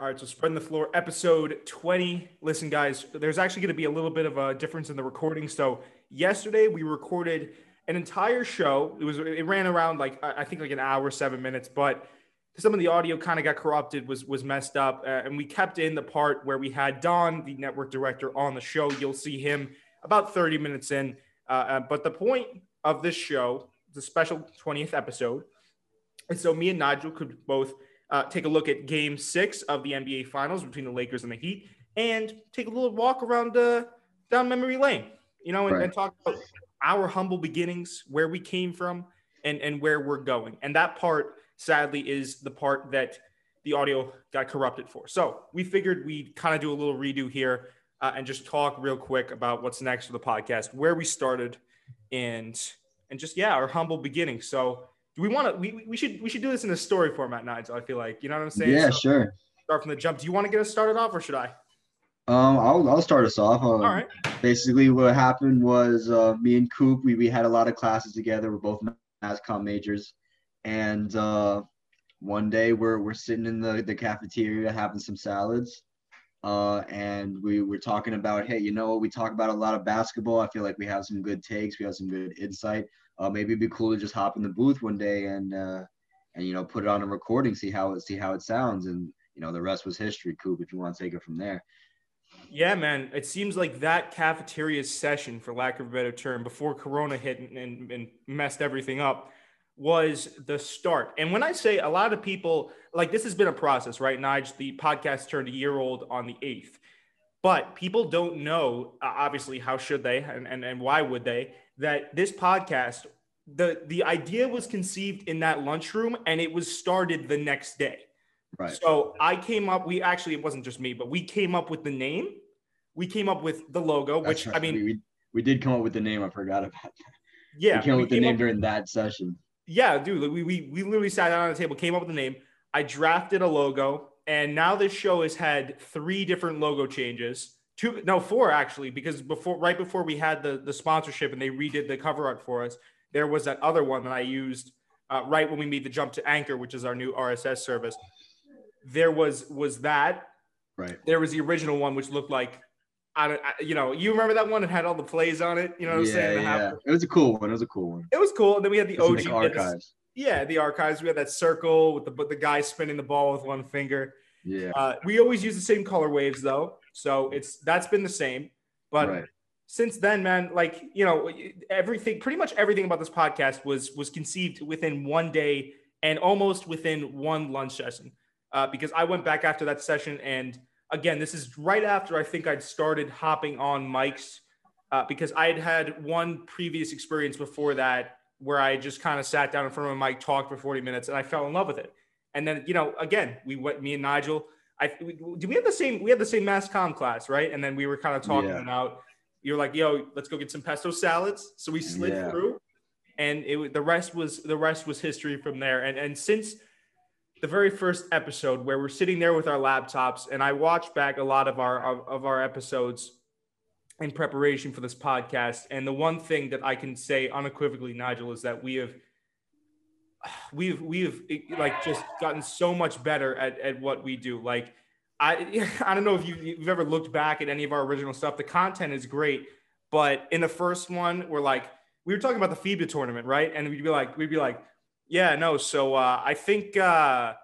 All right, so spreading the floor, episode 20. Listen, guys, there's actually going to be a little bit of a difference in the recording. So yesterday we recorded an entire show. It was it ran around like I think like an hour, seven minutes, but some of the audio kind of got corrupted, was was messed up, uh, and we kept in the part where we had Don, the network director, on the show. You'll see him about 30 minutes in. Uh, uh, but the point of this show, the special 20th episode, and so me and Nigel could both uh, take a look at game six of the NBA Finals between the Lakers and the Heat, and take a little walk around uh, down memory lane, you know, and, right. and talk about our humble beginnings, where we came from, and, and where we're going. And that part, sadly, is the part that the audio got corrupted for. So we figured we'd kind of do a little redo here uh, and just talk real quick about what's next for the podcast, where we started, and and just yeah, our humble beginnings. So do we want to? We, we should we should do this in a story format, Nigel. I feel like you know what I'm saying. Yeah, so sure. Start from the jump. Do you want to get us started off, or should I? Um, I'll I'll start us off. Um, All right. Basically, what happened was uh, me and Coop we we had a lot of classes together. We're both mass comm majors, and uh, one day we're we're sitting in the the cafeteria having some salads. Uh, and we were talking about, hey, you know, what, we talk about a lot of basketball. I feel like we have some good takes, we have some good insight uh, maybe it'd be cool to just hop in the booth one day and uh, and you know put it on a recording, see how it see how it sounds, and you know the rest was history. Coop, if you want to take it from there. Yeah, man. It seems like that cafeteria session, for lack of a better term, before Corona hit and, and, and messed everything up, was the start. And when I say a lot of people, like this has been a process, right? Nige, the podcast turned a year old on the 8th. But people don't know, obviously, how should they and, and, and why would they, that this podcast, the, the idea was conceived in that lunchroom and it was started the next day. Right. So I came up, we actually, it wasn't just me, but we came up with the name. We came up with the logo, which right. I mean, we, we did come up with the name. I forgot about that. Yeah. We came up with the name up, during that session. Yeah, dude. We, we, we literally sat down on the table, came up with the name. I drafted a logo and now this show has had three different logo changes two no four actually because before right before we had the the sponsorship and they redid the cover art for us there was that other one that i used uh, right when we made the jump to anchor which is our new rss service there was was that right there was the original one which looked like I don't, I, you know, you remember that one? It had all the plays on it. You know what yeah, I'm saying? Yeah, it was a cool one. It was a cool one. It was cool. And then we had the OG archives. Yeah, the archives. We had that circle with the the guy spinning the ball with one finger. Yeah. Uh, we always use the same color waves though, so it's that's been the same. But right. since then, man, like you know, everything, pretty much everything about this podcast was was conceived within one day and almost within one lunch session. Uh, because I went back after that session, and again, this is right after I think I'd started hopping on mics uh, because I had had one previous experience before that where I just kind of sat down in front of a mic, talked for 40 minutes, and I fell in love with it. And then, you know, again, we went, me and Nigel, I, do we have the same, we had the same mass com class, right? And then we were kind of talking yeah. about, you're like, yo, let's go get some pesto salads. So we slid yeah. through and it, the rest was, the rest was history from there. And, and since the very first episode where we're sitting there with our laptops and I watched back a lot of our, of, of our episodes in preparation for this podcast. And the one thing that I can say unequivocally, Nigel, is that we have – we've we've like just gotten so much better at, at what we do. Like i i don't know if you, you've ever looked back at any of our original stuff. The content is great but in the first one we're like we were talking about the FIBA tournament right? And we'd be like we'd be like yeah no so uh, i think uh,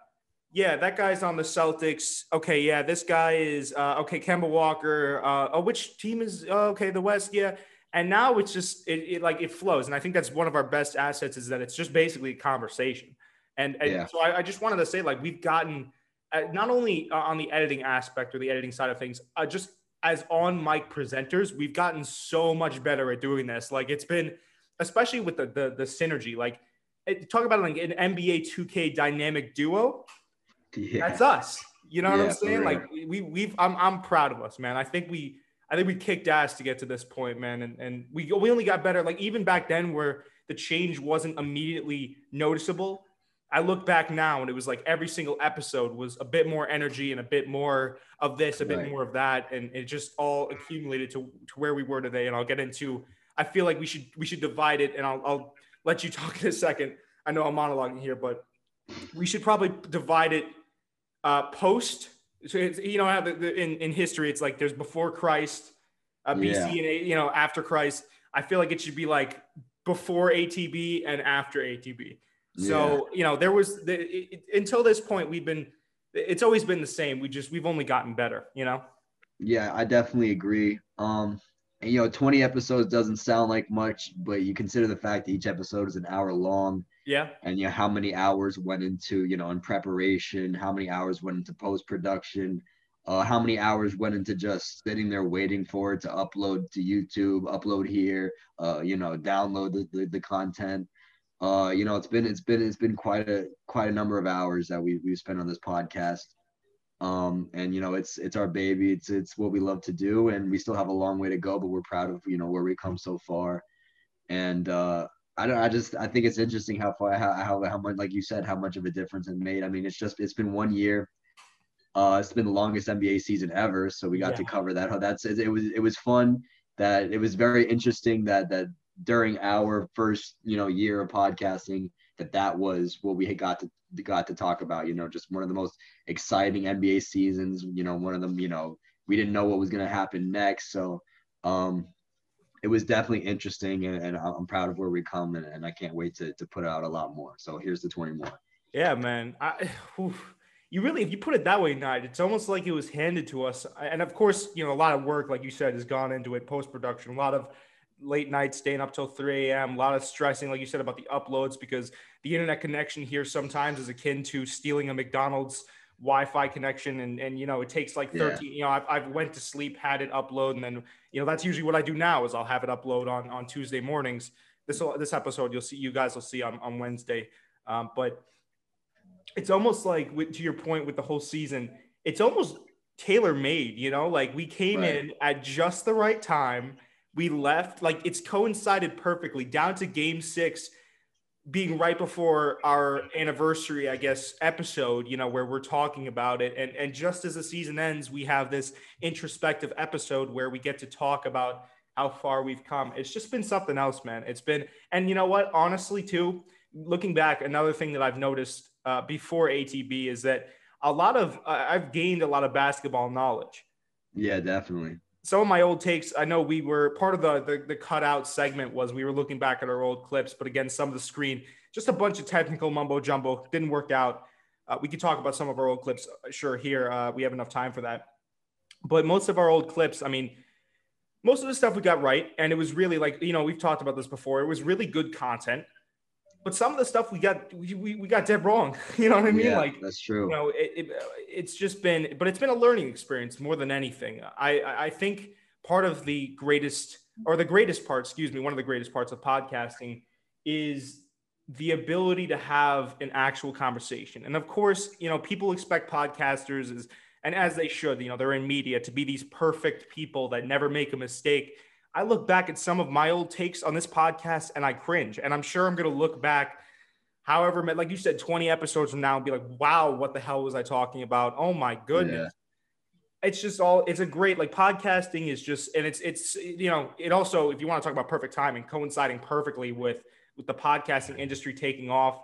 yeah that guy's on the celtics. Okay yeah this guy is uh, okay kemba walker uh, oh which team is oh, okay the west yeah and now it's just it, it, like it flows. And i think that's one of our best assets is that it's just basically a conversation. And, and yeah. so I, I, just wanted to say like we've gotten uh, not only uh, on the editing aspect or the editing side of things uh, just as on mic presenters we've gotten so much better at doing this. Like it's been especially with the the, the synergy like it, talk about like an nba 2k dynamic duo. Yeah. that's us. You know what yeah, i'm saying? Like we we've I'm, I'm proud of us man. I think we I think we kicked ass to get to this point, man. And, and we, we only got better. Like even back then where the change wasn't immediately noticeable. I look back now and it was like every single episode was a bit more energy and a bit more of this, a bit right. more of that. And it just all accumulated to, to where we were today. And I'll get into, I feel like we should, we should divide it and I'll, I'll let you talk in a second. I know I'm monologuing here, but we should probably divide it uh, post So it's, you know how the, the, in in history it's like there's before Christ, uh, BC yeah. and you know after Christ. I feel like it should be like before ATB and after ATB. So yeah. you know there was the, it, until this point we've been it's always been the same. We just we've only gotten better, you know. Yeah, I definitely agree. Um, and you know, 20 episodes doesn't sound like much, but you consider the fact that each episode is an hour long. Yeah. And you know how many hours went into, you know, in preparation, how many hours went into post production, uh, how many hours went into just sitting there waiting for it to upload to YouTube, upload here, uh, you know, download the, the, the content. Uh, you know, it's been it's been it's been quite a quite a number of hours that we we've spent on this podcast. Um, and you know, it's it's our baby. It's it's what we love to do, and we still have a long way to go, but we're proud of you know where we come so far. And uh, I don't. I just I think it's interesting how far how how how much like you said how much of a difference it made. I mean, it's just it's been one year. Uh, it's been the longest NBA season ever, so we got yeah. to cover that. That's it was it was fun. That it was very interesting that that during our first you know year of podcasting that that was what we got to got to talk about. You know, just one of the most exciting NBA seasons. You know, one of them. You know, we didn't know what was going to happen next, so um, it was definitely interesting, and, and, I'm proud of where we come, and, and I can't wait to to put out a lot more. So here's the 20 more. Yeah, man. I, you really, if you put it that way, Nige, it's almost like it was handed to us. And of course, you know, a lot of work, like you said, has gone into it, post production, a lot of late nights staying up till 3 a.m. A lot of stressing, like you said, about the uploads because the internet connection here sometimes is akin to stealing a McDonald's Wi-Fi connection, and and you know it takes like 13. Yeah. You know, I've, I've went to sleep, had it upload, and then you know that's usually what I do now is I'll have it upload on on Tuesday mornings. This this episode you'll see you guys will see on on Wednesday, um, but it's almost like with, to your point with the whole season, it's almost tailor made. You know, like we came right. in at just the right time we left like it's coincided perfectly down to game six being right before our anniversary i guess episode you know where we're talking about it. And and just as the season ends we have this introspective episode where we get to talk about how far we've come. It's just been something else man. It's been and you know what? Honestly too looking back another thing that i've noticed uh, before atb is that a lot of uh, i've gained a lot of basketball knowledge. Yeah definitely some of my old takes, I know we were part of the, the, the cutout segment was we were looking back at our old clips, but again, some of the screen, just a bunch of technical mumbo jumbo didn't work out. Uh, we could talk about some of our old clips, uh, sure. Here, uh, we have enough time for that. But most of our old clips, I mean, most of the stuff we got right, and it was really like you know we've talked about this before. It was really good content but some of the stuff we got we, we got dead wrong you know what i mean? Yeah, like that's true. you know it, it, it's just been but it's been a learning experience more than anything. I i think part of the greatest or the greatest part excuse me one of the greatest parts of podcasting is the ability to have an actual conversation. And of course you know people expect podcasters is and as they should you know they're in media to be these perfect people that never make a mistake I look back at some of my old takes on this podcast and I cringe. And I'm sure I'm going to look back, however, like you said, 20 episodes from now and be like, wow, what the hell was I talking about? Oh my goodness. Yeah. It's just all, it's a great, like podcasting is just, and it's, it's, you know, it also, if you want to talk about perfect timing, coinciding perfectly with, with the podcasting industry taking off.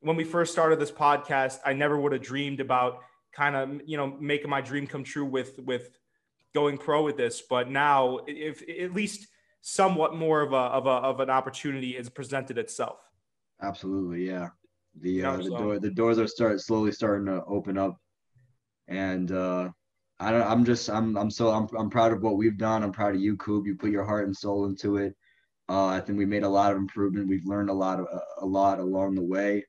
When we first started this podcast, I never would have dreamed about kind of, you know, making my dream come true with, with, going pro with this, but now if at least somewhat more of a of a of an opportunity has presented itself. Absolutely, yeah. The uh, the door the doors are start slowly starting to open up, and uh, I don't. I'm just I'm I'm so I'm I'm proud of what we've done. I'm proud of you, Coop. You put your heart and soul into it. Uh, I think we made a lot of improvement. We've learned a lot of a lot along the way,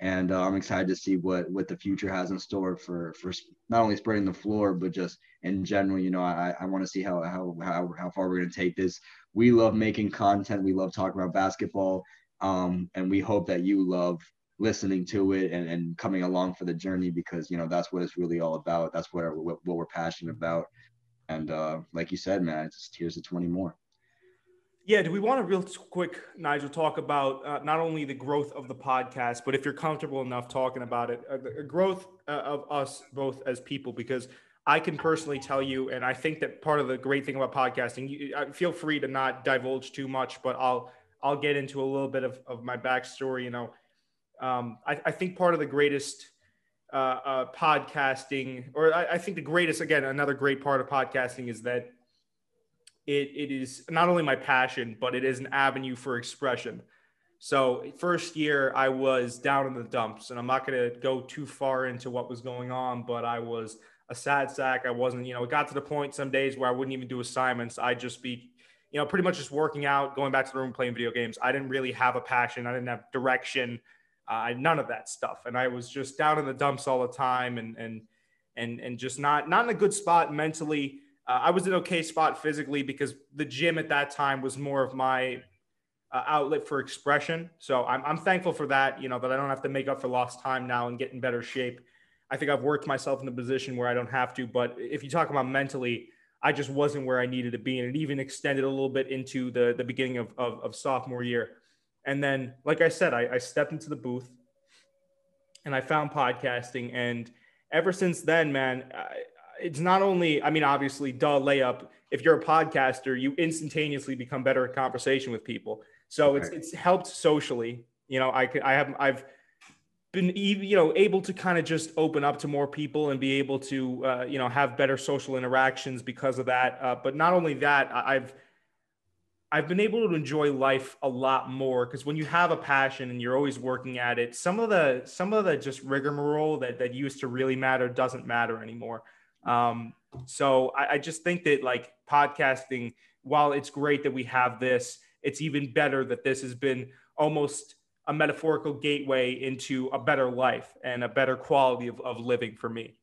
and uh, I'm excited to see what what the future has in store for for not only spreading the floor but just in general. You know, I I want to see how how how how far we're to take this. We love making content. We love talking about basketball, um, and we hope that you love listening to it and, and coming along for the journey because you know that's what it's really all about. That's what what, what we're passionate about. And uh, like you said, man, it's just here's the 20 more. Yeah, do we want to real quick, Nigel, talk about uh, not only the growth of the podcast, but if you're comfortable enough talking about it, uh, the growth uh, of us both as people, because I can personally tell you, and I think that part of the great thing about podcasting, you, uh, feel free to not divulge too much, but I'll I'll get into a little bit of, of my backstory. You know, um, I, I think part of the greatest uh, uh, podcasting, or I, I think the greatest, again, another great part of podcasting is that it, it is not only my passion, but it is an avenue for expression. So, first year, I was down in the dumps, and I'm not going to go too far into what was going on, but I was a sad sack. I wasn't, you know, it got to the point some days where I wouldn't even do assignments. I'd just be, you know, pretty much just working out, going back to the room, playing video games. I didn't really have a passion, I didn't have direction, uh, none of that stuff. And I was just down in the dumps all the time and, and, and, and just not, not in a good spot mentally. Uh, I was in okay spot physically because the gym at that time was more of my uh, outlet for expression. So I'm, I'm thankful for that, you know, that I don't have to make up for lost time now and get in better shape. I think I've worked myself in the position where I don't have to. But if you talk about mentally, I just wasn't where I needed to be. And it even extended a little bit into the, the beginning of, of, of sophomore year. And then, like I said, I, I stepped into the booth and I found podcasting. And ever since then, man, it's not only, I mean, obviously, duh, layup. If you're a podcaster, you instantaneously become better at conversation with people. So it's, it's helped socially. You know, I could, I have, I've been, you know, able to kind of just open up to more people and be able to, uh, you know, have better social interactions because of that. Uh, but not only that, I've, I've been able to enjoy life a lot more because when you have a passion and you're always working at it, some of the some of the just rigmarole that that used to really matter doesn't matter anymore. Um, so I, I just think that like podcasting, while it's great that we have this, it's even better that this has been almost a metaphorical gateway into a better life and a better quality of, of living for me.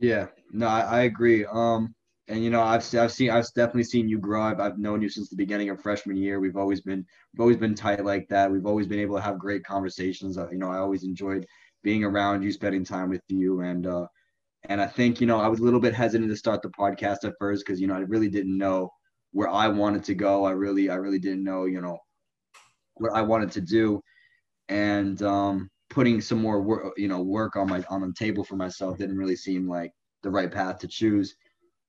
Yeah, no, I, I agree. Um, and you know, I've I've seen I've definitely seen you grow. I've, I've known you since the beginning of freshman year. We've always been we've always been tight like that. We've always been able to have great conversations. Uh, you know, I always enjoyed being around you, spending time with you, and uh, and I think you know I was a little bit hesitant to start the podcast at first because you know I really didn't know where I wanted to go. I really, I really didn't know, you know, what I wanted to do, and um, putting some more work, you know, work on my on the table for myself didn't really seem like the right path to choose.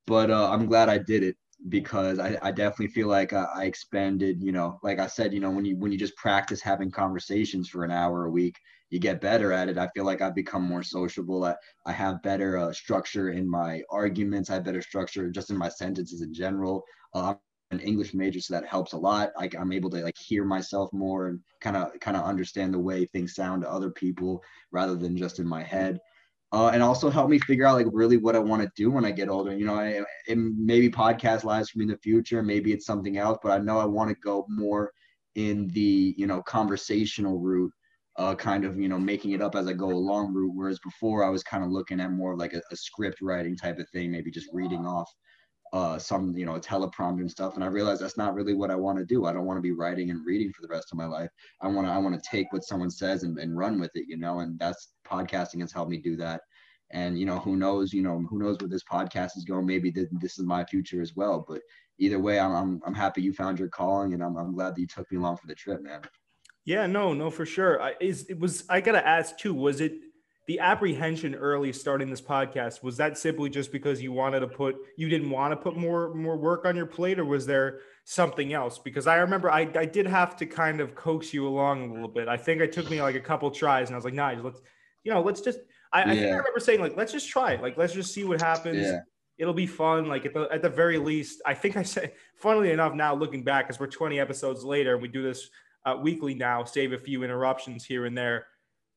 But uh, I'm glad I did it because I, I definitely feel like I, I expanded. You know, like I said, you know, when you when you just practice having conversations for an hour a week, you get better at it. I feel like I've become more sociable. I, I have better uh, structure in my arguments. I have better structure just in my sentences in general. Uh, I'm an English major, so that helps a lot. Like I'm able to like hear myself more and kind of kind of understand the way things sound to other people rather than just in my head. Uh, and also help me figure out like really what I want to do when I get older. You know, I, it maybe podcast lives for me in the future, maybe it's something else, but I know I want to go more in the you know conversational route, uh, kind of you know making it up as I go along route. Whereas before I was kind of looking at more like a, a script writing type of thing, maybe just reading off uh, some you know a teleprompter and stuff and i realized that's not really what i want to do. I don't want to be writing and reading for the rest of my life. I want to i want to take what someone says and, and run with it you know and that's podcasting has helped me do that. And you know who knows you know who knows where this podcast is going. Maybe this, this is my future as well but either way I'm, I'm i'm happy you found your calling and i'm, I'm glad that you took me along for the trip man. Yeah no no for sure. I, is it was i gotta ask too was it the apprehension early starting this podcast was that simply just because you wanted to put you didn't want to put more more work on your plate or was there something else? Because i remember i, I did have to kind of coax you along a little bit. I think it took me like a couple tries and i was like nah let's you know let's just i, yeah. I think i remember saying like let's just try it. Like let's just see what happens. Yeah. it'll be fun. Like at the, at the very least i think i said funnily enough now looking back because we're 20 episodes later and we do this uh, weekly now save a few interruptions here and there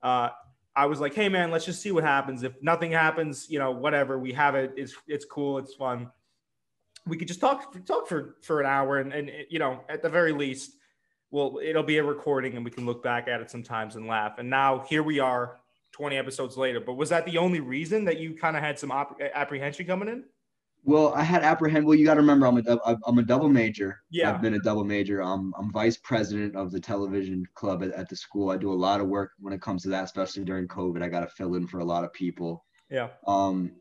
uh, I was like, hey man, let's just see what happens. If nothing happens, you know, whatever, we have it. It's it's cool. It's fun. We could just talk talk for for an hour, and and you know, at the very least, well, it'll be a recording, and we can look back at it sometimes and laugh. And now here we are, twenty episodes later. But was that the only reason that you kind of had some op- apprehension coming in? Well, I had apprehend. Well, you got to remember, I'm a I'm a double major. Yeah, I've been a double major. Um, I'm vice president of the television club at, at the school. I do a lot of work when it comes to that, especially during COVID. I got to fill in for a lot of people. Yeah. Um,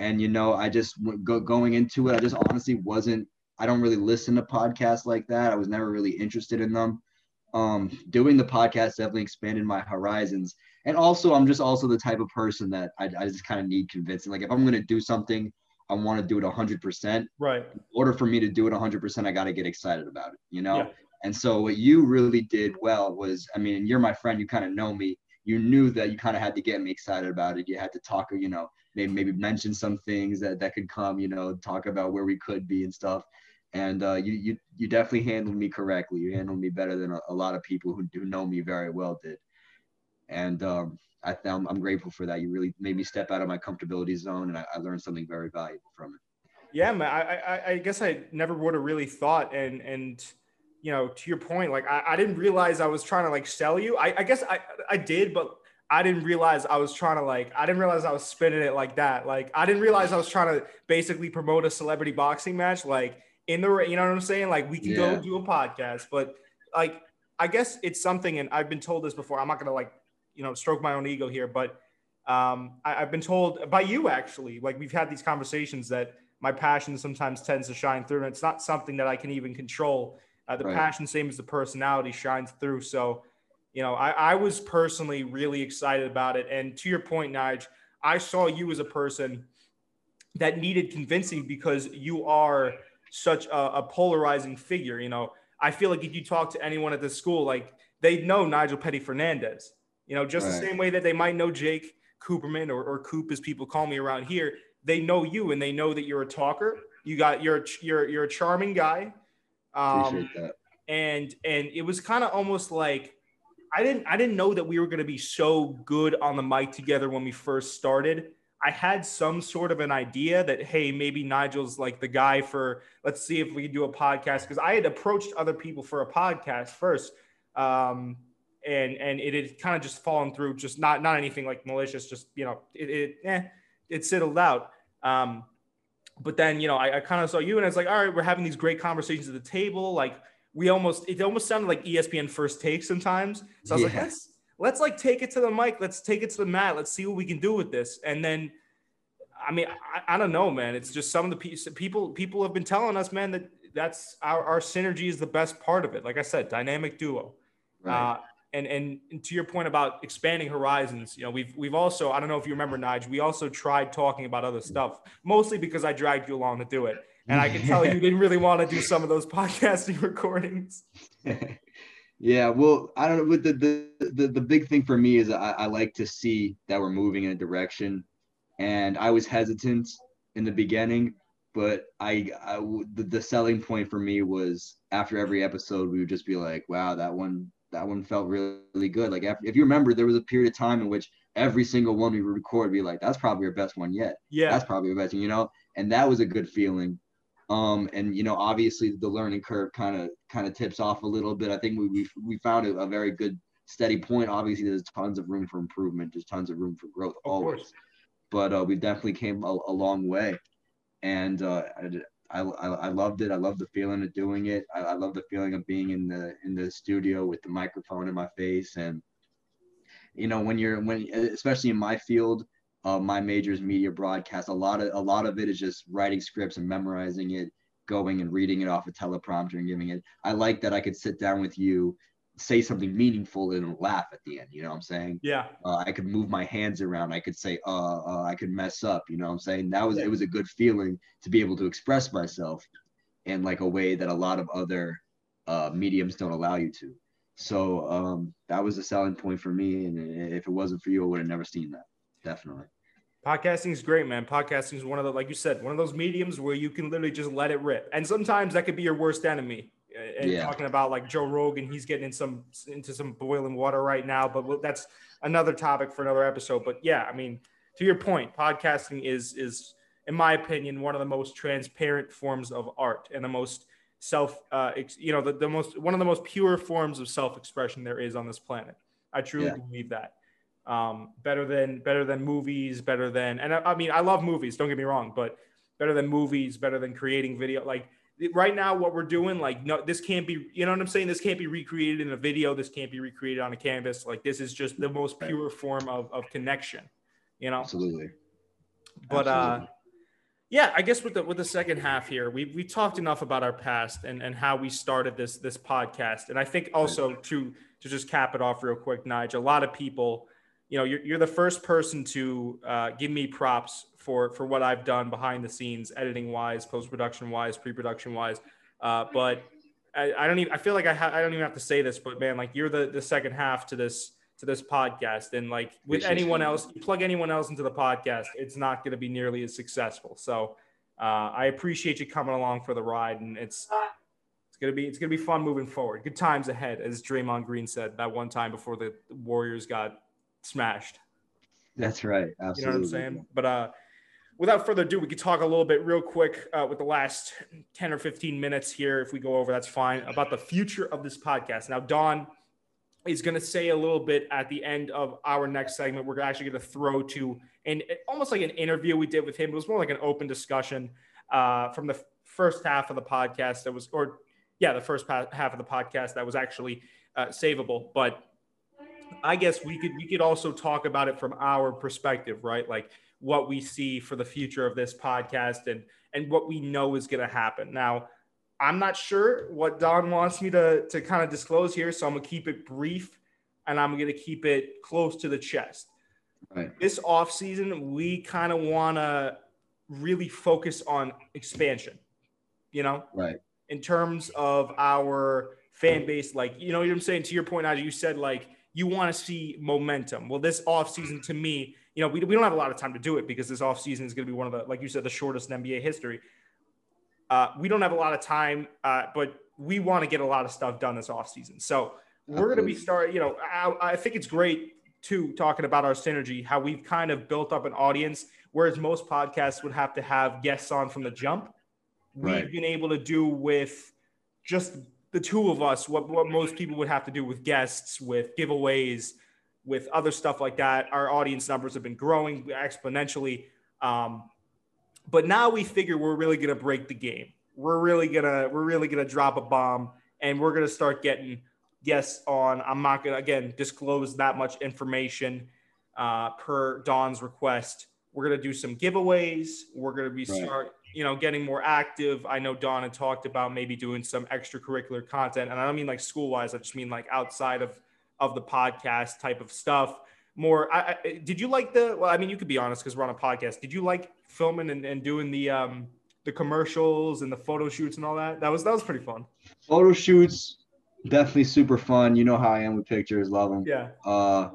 and you know, I just go, going into it, I just honestly wasn't. I don't really listen to podcasts like that. I was never really interested in them. Um, doing the podcast definitely expanded my horizons, and also I'm just also the type of person that I, I just kind of need convincing. Like if I'm gonna do something I want to do it 100%. Right. In order for me to do it 100%, I got to get excited about it, you know? Yeah. And so what you really did well was, I mean, you're my friend, you kind of know me. you knew that you kind of had to get me excited about it. You had to talk, you know, maybe maybe mention some things that that could come, you know, talk about where we could be and stuff. And uh, you you you definitely handled me correctly. You handled me better than a, a lot of people who do know me very well did. And um, I I'm, I'm grateful for that. You really made me step out of my comfortability zone, and I, I learned something very valuable from it. Yeah, man. I, I I guess I never would have really thought and and you know, to your point, like I, I didn't realize I was trying to like sell you. I, I guess I, I did, but I didn't realize I was trying to like, I didn't realize I was spinning it like that. Like I didn't realize I was trying to basically promote a celebrity boxing match. Like in the, you know what I'm saying? Like we can yeah. go do a podcast, but like, I guess it's something, and I've been told this before. I'm not going to like, you know, stroke my own ego here, but um, I, have been told by you actually, like we've had these conversations that my passion sometimes tends to shine through, and it's not something that I can even control. Uh, the right. passion, same as the personality, shines through. So, you know, I, I was personally really excited about it. And to your point, Nige, I saw you as a person that needed convincing because you are such a, a, polarizing figure. You know, I feel like if you talk to anyone at the school, like they know Nigel Petty Fernandez, you know, just right. the same way that they might know Jake Cooperman or, or Coop as people call me around here, they know you and they know that you're a talker. You got, you're, you're, you're a charming guy. Um, and and it was kind of almost like I didn't I didn't know that we were going to be so good on the mic together when we first started. I had some sort of an idea that hey maybe Nigel's like the guy for let's see if we can do a podcast because I had approached other people for a podcast first. Um, and and it had kind of just fallen through, just not not anything like malicious, just you know, it it eh, it settled out. Um, but then you know I, I kind of saw you and I was like, all right, we're having these great conversations at the table. Like we almost it almost sounded like ESPN first take sometimes. So I was yeah. like, let's let's like take it to the mic, let's take it to the mat, let's see what we can do with this. And then I mean, I, I don't know, man. It's just some of the people people have been telling us, man, that that's our, our synergy is the best part of it. Like I said, dynamic duo. Right. Uh, and, and, to your point about expanding horizons, you know, we've we've also I don't know if you remember Nige, we also tried talking about other stuff, mostly because I dragged you along to do it, and I can tell you didn't really want to do some of those podcasting recordings. yeah, well, I don't know. The the the, the big thing for me is I, I like to see that we're moving in a direction, and I was hesitant in the beginning, but I, I the, the selling point for me was after every episode we would just be like, wow, that one that one felt really, really good. Like after, if you remember, there was a period of time in which every single one we would record, be like, that's probably our best one yet. Yeah, that's probably our best, one, you know. And that was a good feeling. Um, and you know, obviously the learning curve kind of kind of tips off a little bit. I think we we we found a, a, very good steady point. Obviously, there's tons of room for improvement. There's tons of room for growth of always. Course. But uh, we definitely came a, a long way, and uh, I, I, I loved it. I love the feeling of doing it. I, I love the feeling of being in the in the studio with the microphone in my face and you know when you're when especially in my field uh, my is media broadcast a lot of a lot of it is just writing scripts and memorizing it going and reading it off a teleprompter and giving it i like that i could sit down with you say something meaningful and laugh at the end. You know what I'm saying? Yeah. Uh, I could move my hands around. I could say, uh, uh, I could mess up. You know what I'm saying? That was, yeah. it was a good feeling to be able to express myself in like a way that a lot of other uh, mediums don't allow you to. So um, that was a selling point for me. And if it wasn't for you, I would have never seen that. Definitely. Podcasting is great, man. Podcasting is one of the, like you said, one of those mediums where you can literally just let it rip. And sometimes that could be your worst enemy and yeah. talking about like Joe Rogan, he's getting in some into some boiling water right now, but that's another topic for another episode. But yeah, I mean, to your point, podcasting is is in my opinion one of the most transparent forms of art and the most self uh, you know the, the most one of the most pure forms of self-expression there is on this planet. I truly yeah. believe that. Um, better than better than movies, better than and I, I mean I love movies, don't get me wrong, but better than movies, better than creating video like right now what we're doing like no this can't be you know what i'm saying? This can't be recreated in a video. This can't be recreated on a canvas. Like this is just the most pure form of, of connection you know? Absolutely. But uh, absolutely. uh yeah i guess with the with the second half here we we talked enough about our past and and how we started this this podcast. And i think also to to just cap it off real quick nige a lot of people you know you're, you're the first person to uh, give me props for for what I've done behind the scenes, editing wise, post production wise, pre production wise. Uh, but I, I, don't even. I feel like I ha- I don't even have to say this, but man, like you're the the second half to this to this podcast. And like with Appreciate anyone you. else, you plug anyone else into the podcast, it's not going to be nearly as successful. So uh, I appreciate you coming along for the ride, and it's it's gonna be it's gonna be fun moving forward. Good times ahead, as Draymond Green said that one time before the Warriors got smashed. That's right. Absolutely. You know what I'm saying? But uh, without further ado, we could talk a little bit real quick uh, with the last 10 or 15 minutes here. If we go over, that's fine. About the future of this podcast. Now, Don is going to say a little bit at the end of our next segment. We're actually going to throw to and almost like an interview we did with him. It was more like an open discussion uh, from the first half of the podcast that was, or yeah, the first half of the podcast that was actually uh, savable. But I guess we could we could also talk about it from our perspective, right? Like what we see for the future of this podcast and and what we know is going to happen. Now, I'm not sure what Don wants me to to kind of disclose here, so I'm gonna keep it brief and I'm gonna keep it close to the chest. Right. This off season, we kind of want to really focus on expansion. You know, right? In terms of our fan base, like you know, what I'm saying. To your point, as you said, like you want to see momentum. Well, this off season, to me, you know, we, we don't have a lot of time to do it because this off season is going to be one of the, like you said, the shortest in NBA history. Uh, we don't have a lot of time, uh, but we want to get a lot of stuff done this off season. So we're going to be starting. You know, I, I think it's great too talking about our synergy, how we've kind of built up an audience, whereas most podcasts would have to have guests on from the jump. Right. We've been able to do with just the two of us what, what most people would have to do with guests, with giveaways, with other stuff like that. Our audience numbers have been growing exponentially. Um, but now we figure we're really gonna break the game. We're really gonna we're really gonna drop a bomb, and we're gonna start getting guests on. I'm not gonna again disclose that much information uh, per Don's request. We're gonna do some giveaways. We're gonna be right. start you know getting more active. I know Don had talked about maybe doing some extracurricular content, and I don't mean like school wise. I just mean like outside of of the podcast type of stuff more. I, I, did you like the? Well, I mean, you could be honest because we're on a podcast. Did you like filming and, and doing the um the commercials and the photo shoots and all that? That was that was pretty fun. Photo shoots, definitely super fun. You know how I am with pictures, love them. Yeah. Uh,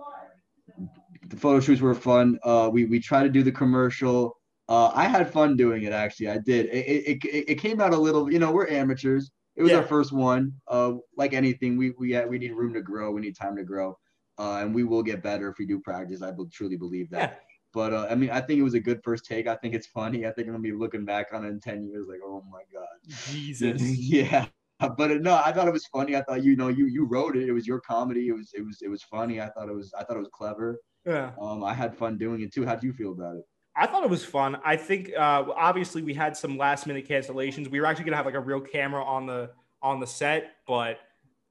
the photo shoots were fun. Uh, we we tried to do the commercial. Uh, I had fun doing it. Actually, I did. It, it, it, came out a little. You know, we're amateurs. It was yeah. our first one. Uh, like anything, we we we need room to grow. We need time to grow uh, and we will get better if we do practice. I truly believe that. Yeah. But uh, I mean, I think it was a good first take. I think it's funny. I think I'm gonna be looking back on it in ten years, like, oh my god, Jesus. yeah. But uh, no, I thought it was funny. I thought you know you you wrote it. It was your comedy. It was it was it was funny. I thought it was I thought it was clever. Yeah. Um, I had fun doing it too. How do you feel about it? I thought it was fun. I think uh, obviously we had some last minute cancellations. We were actually gonna have like a real camera on the on the set, but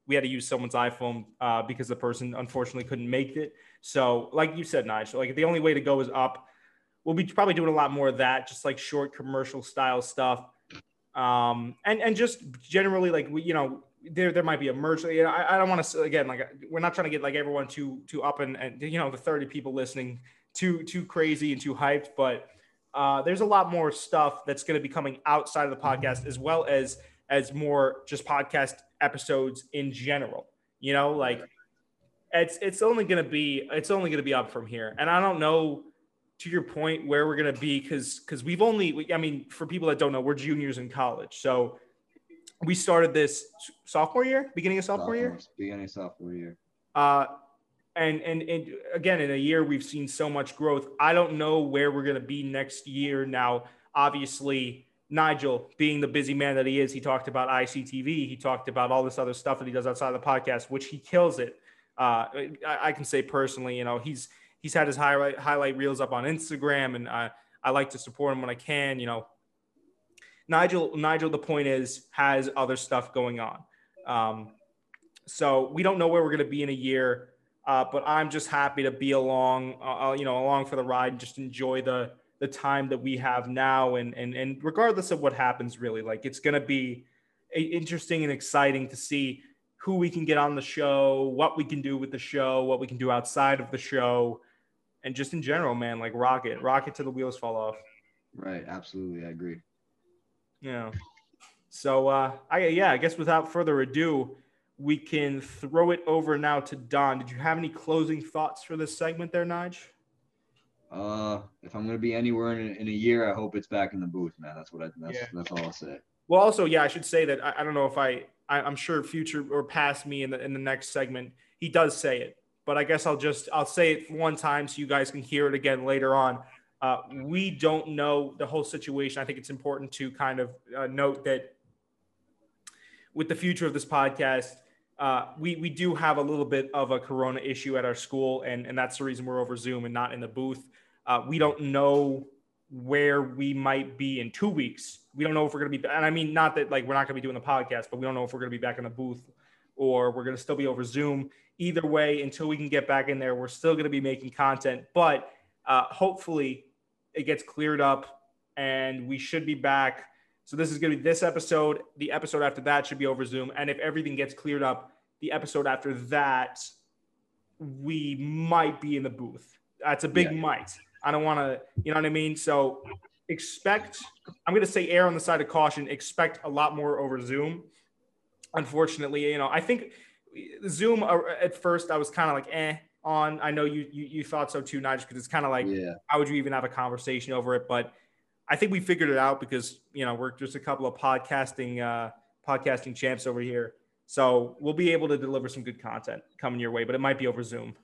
we had to use someone's iPhone uh, because the person unfortunately couldn't make it. So, like you said, Nigel, like the only way to go is up. We'll be probably doing a lot more of that, just like short commercial style stuff, um, and and just generally like we, you know, there there might be a merge. You know, I, I don't want to again like we're not trying to get like everyone too too up and and you know the thirty people listening too too crazy and too hyped, but uh, there's a lot more stuff that's going to be coming outside of the podcast as well as as more just podcast episodes in general. You know, like it's it's only gonna be it's only gonna be up from here. And I don't know to your point where we're gonna be because because we've only I mean for people that don't know we're juniors in college so we started this sophomore year beginning of sophomore, sophomore year beginning of sophomore year uh and, and and again in a year we've seen so much growth I don't know where we're gonna be next year now obviously Nigel, being the busy man that he is, he talked about ICTV. He talked about all this other stuff that he does outside of the podcast, which he kills it. Uh, I, I, can say personally, you know, he's he's had his highlight highlight reels up on Instagram, and I, I like to support him when I can. You know, Nigel, Nigel, the point is, has other stuff going on. Um, so we don't know where we're going to be in a year, uh, but I'm just happy to be along, uh, uh you know, along for the ride and just enjoy the the time that we have now. And and and regardless of what happens really like it's going to be interesting and exciting to see who we can get on the show what we can do with the show what we can do outside of the show and just in general man like rocket rocket to the wheels fall off. Right. Absolutely. I agree. Yeah. So uh i yeah i guess without further ado we can throw it over now to Don. Did you have any closing thoughts for this segment there, Nige? Uh, if I'm gonna be anywhere in, in a year, I hope it's back in the booth, man. That's what I. That's, yeah. that's all I'll say. Well, also, yeah, I should say that I, I don't know if I, I, am sure future or past me in the in the next segment, he does say it, but I guess I'll just I'll say it one time so you guys can hear it again later on. Uh, we don't know the whole situation. I think it's important to kind of uh, note that with the future of this podcast, uh, we we do have a little bit of a corona issue at our school, and and that's the reason we're over Zoom and not in the booth. Uh, we don't know where we might be in two weeks. We don't know if we're going to be, and I mean, not that like we're not going to be doing the podcast, but we don't know if we're going to be back in the booth or we're going to still be over Zoom. Either way, until we can get back in there, we're still going to be making content, but uh, hopefully it gets cleared up and we should be back. So this is going to be this episode. The episode after that should be over Zoom. And if everything gets cleared up, the episode after that, we might be in the booth. That's a big yeah. might. I don't want to, you know what I mean? So expect, I'm going to say err on the side of caution, expect a lot more over Zoom. Unfortunately, you know, I think Zoom uh, at first I was kind of like, eh, on. I know you, you, you thought so too, Nigel, because it's kind of like, yeah. how would you even have a conversation over it? But I think we figured it out because, you know, we're just a couple of podcasting, uh, podcasting champs over here. So we'll be able to deliver some good content coming your way, but it might be over Zoom.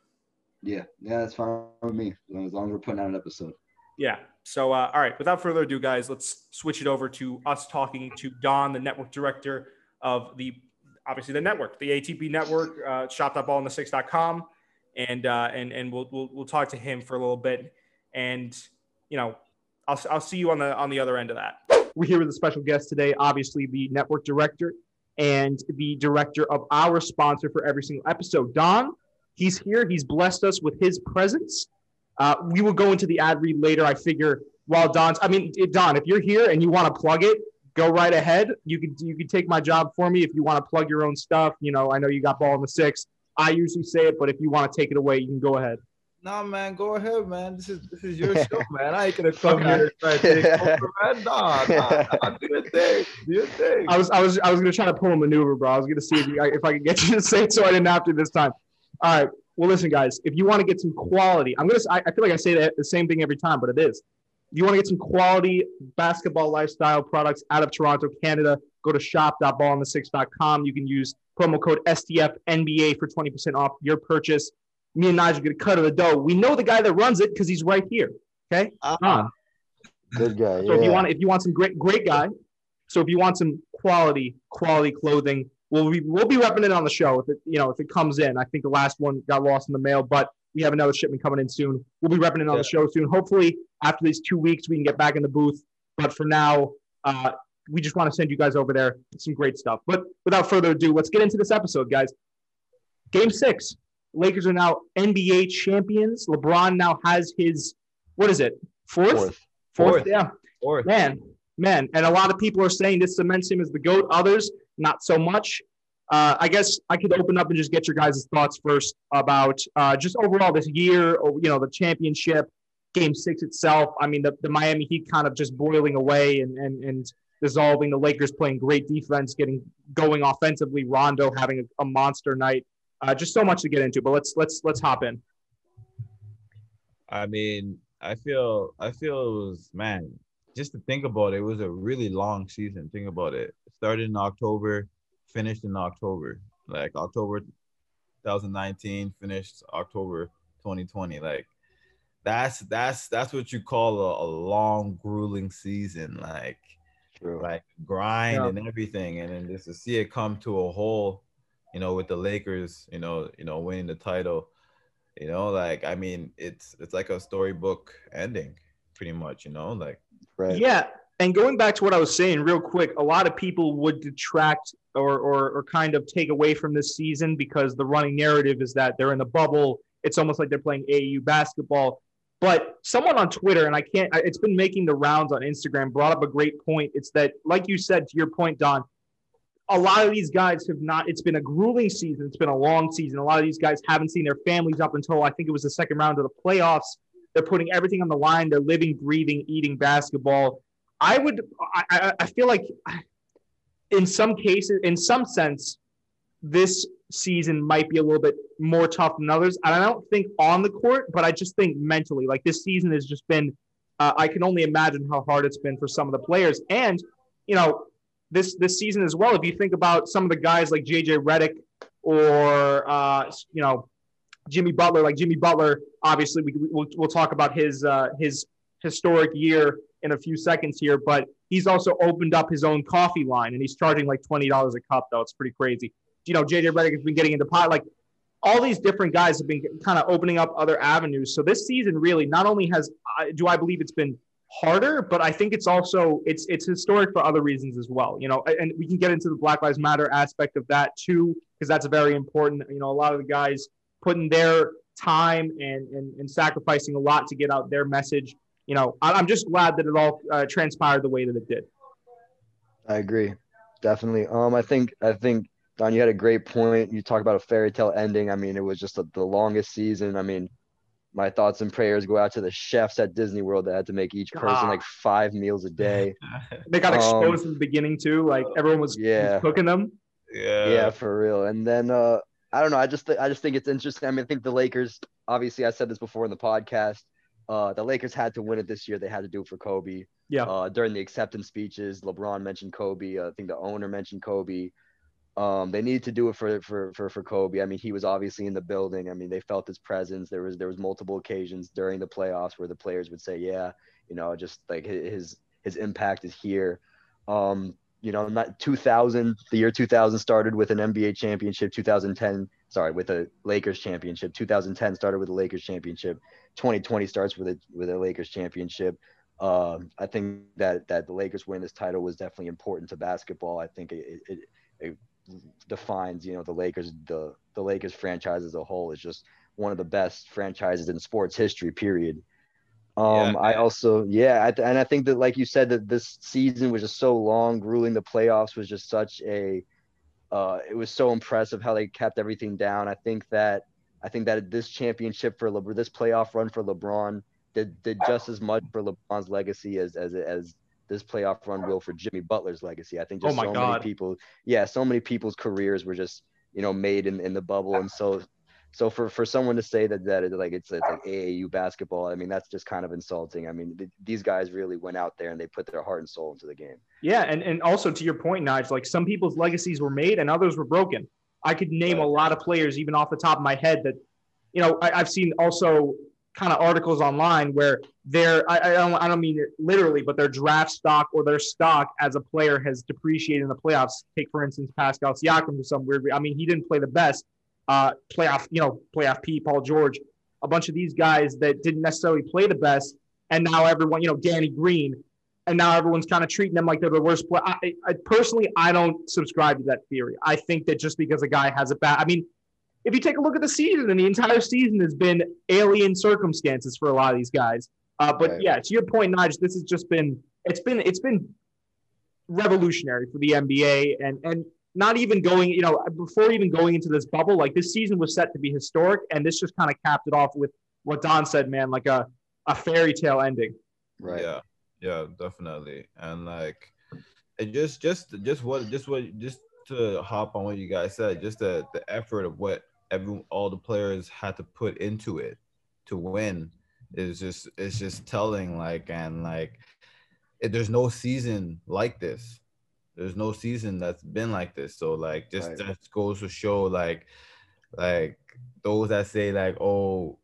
Yeah, yeah, that's fine with me as long as we're putting out an episode. Yeah. So, uh, all right. Without further ado, guys, let's switch it over to us talking to Don, the network director of the obviously the network, the ATP network, uh, shop.ballinthesix.com, and uh, and and we'll, we'll we'll talk to him for a little bit, and you know, I'll I'll see you on the on the other end of that. We're here with a special guest today, obviously the network director and the director of our sponsor for every single episode, Don. He's here. He's blessed us with his presence. Uh, we will go into the ad read later. I figure while Don's, I mean, Don, if you're here and you want to plug it, go right ahead. You can you can take my job for me if you want to plug your own stuff. You know, I know you got ball in the six. I usually say it, but if you want to take it away, you can go ahead. Nah, man, go ahead, man. This is this is your show, man. I ain't gonna come okay. here and try to take over, man. Nah, nah, nah, do your thing. Do your thing. I was I was I was gonna try to pull a maneuver, bro. I was gonna see if you, if I could get you to say it, so I didn't have to this time. All right. Well, listen, guys. If you want to get some quality, I'm gonna. I, I feel like I say that the same thing every time, but it is. If you want to get some quality basketball lifestyle products out of Toronto, Canada, go to shop.ballinthesix.com. You can use promo code STFNBA for 20% off your purchase. Me and Nigel get a cut of the dough. We know the guy that runs it because he's right here. Okay. Uh-huh. Good guy. So yeah. if you want, if you want some great, great guy. So if you want some quality, quality clothing, we'll be we'll be repping it on the show if it you know if it comes in. I think the last one got lost in the mail, but we have another shipment coming in soon. We'll be repping it on yeah. the show soon. Hopefully, after these two weeks, we can get back in the booth. But for now, uh, we just want to send you guys over there some great stuff. But without further ado, let's get into this episode, guys. Game six. Lakers are now NBA champions. LeBron now has his what is it? Fourth? Fourth. Fourth. Fourth. Yeah. Fourth. Man, man. And a lot of people are saying this cements him as the GOAT. Others not so much. Uh, I guess I could open up and just get your guys' thoughts first about uh, just overall this year, or, you know, the championship, game six itself. I mean, the, the Miami Heat kind of just boiling away and, and, and dissolving. The Lakers playing great defense, getting going offensively. Rondo having a, a monster night. Uh, just so much to get into, but let's let's let's hop in. I mean, I feel I feel it was man. Just to think about it, it was a really long season. Think about it started in October, finished in October. Like October 2019, finished October 2020. Like that's that's that's what you call a, a long, grueling season. Like True. like grind yeah. and everything, and then just to see it come to a whole, you know, with the Lakers, you know, you know, winning the title. You know, like I mean, it's it's like a storybook ending, pretty much. You know, like right. Yeah, and going back to what I was saying real quick, a lot of people would detract or, or, or kind of take away from this season because the running narrative is that they're in the bubble. It's almost like they're playing AAU basketball. But someone on Twitter, and I can't, it's been making the rounds on Instagram, brought up a great point. It's that, like you said, to your point, Don, a lot of these guys have not, it's been a grueling season. It's been a long season. A lot of these guys haven't seen their families up until I think it was the second round of the playoffs. They're putting everything on the line. They're living, breathing, eating basketball I would, I, I feel like in some cases, in some sense, this season might be a little bit more tough than others. And I don't think on the court, but I just think mentally, like this season has just been. Uh, I can only imagine how hard it's been for some of the players, and you know, this this season as well. If you think about some of the guys like JJ Redick or uh, you know Jimmy Butler, like Jimmy Butler, obviously we we'll, we'll talk about his uh, his historic year in a few seconds here, but he's also opened up his own coffee line and he's charging like twenty dollars a cup though. It's pretty crazy. You know, JJ Redick has been getting into pot like all these different guys have been kind of opening up other avenues. So this season really not only has do I believe it's been harder, but I think it's also it's it's historic for other reasons as well. You know, and we can get into the Black Lives Matter aspect of that too, because that's very important. You know, a lot of the guys putting their time and, and, and sacrificing a lot to get out their message. You know, I, am just glad that it all uh, transpired the way that it did. I agree, definitely. Um, I think I think Don, you had a great point. You talk about a fairy tale ending. I mean, it was just a, the longest season. I mean, my thoughts and prayers go out to the chefs at Disney World that had to make each person like five meals a day. they got exposed um, in the beginning too. Like everyone was, yeah. was cooking them. Yeah. Yeah, for real. And then uh I don't know. I just th- I just think it's interesting. I mean, I think the Lakers. Obviously, I said this before in the podcast. Uh, the Lakers had to win it this year. They had to do it for Kobe. Yeah. Uh, during the acceptance speeches, LeBron mentioned Kobe. Uh, I think the owner mentioned Kobe. Um, they needed to do it for, for for for Kobe. I mean, he was obviously in the building. I mean, they felt his presence. There was there was multiple occasions during the playoffs where the players would say, "Yeah, you know, just like his his impact is here." Um, you know, not 2000, the year 2000 started with an NBA championship. 2010, sorry, with a Lakers championship. 2010 started with a Lakers championship. 2020 starts with a with a Lakers championship. Uh, I think that that the Lakers win this title was definitely important to basketball. I think it, it, it defines, you know, the Lakers, the the Lakers franchise as a whole is just one of the best franchises in sports history. Period. Um, yeah, I also, yeah, I, and I think that, like you said, that this season was just so long. Ruling the playoffs was just such a, uh, it was so impressive how they kept everything down. I think that, I think that this championship for LeBron, this playoff run for LeBron, did did just as much for LeBron's legacy as as as this playoff run will for Jimmy Butler's legacy. I think oh just oh so God. many people, yeah, so many people's careers were just you know made in, in the bubble, and so so for for someone to say that that like it's it's like AAU basketball, I mean that's just kind of insulting. I mean th- these guys really went out there and they put their heart and soul into the game. Yeah, and and also to your point, Nige, like some people's legacies were made and others were broken. I could name a lot of players even off the top of my head that, you know, I, I've seen also kind of articles online where their I, I, don't I don't mean it literally, but their draft stock or their stock as a player has depreciated in the playoffs. Take for instance Pascal Siakam for some weird. I mean, he didn't play the best. Uh, playoff, you know, playoff P, Paul George, a bunch of these guys that didn't necessarily play the best, and now everyone, you know, Danny Green, and now everyone's kind of treating them like they're the worst player. I, I, personally, I don't subscribe to that theory. I think that just because a guy has a bad, I mean, if you take a look at the season, and the entire season has been alien circumstances for a lot of these guys. Uh, but right. yeah, to your point, Nige, this has just been it's been it's been revolutionary for the NBA, and and not even going, you know, before even going into this bubble, like this season was set to be historic, and this just kind of capped it off with what Don said, man, like a a fairy tale ending. Right. Yeah. Yeah, definitely, and like it just just just what just what just to hop on what you guys said, just the the effort of what every all the players had to put into it to win is just it's just telling like and like it, there's no season like this there's no season that's been like this so like just right. that goes to show like like those that say like oh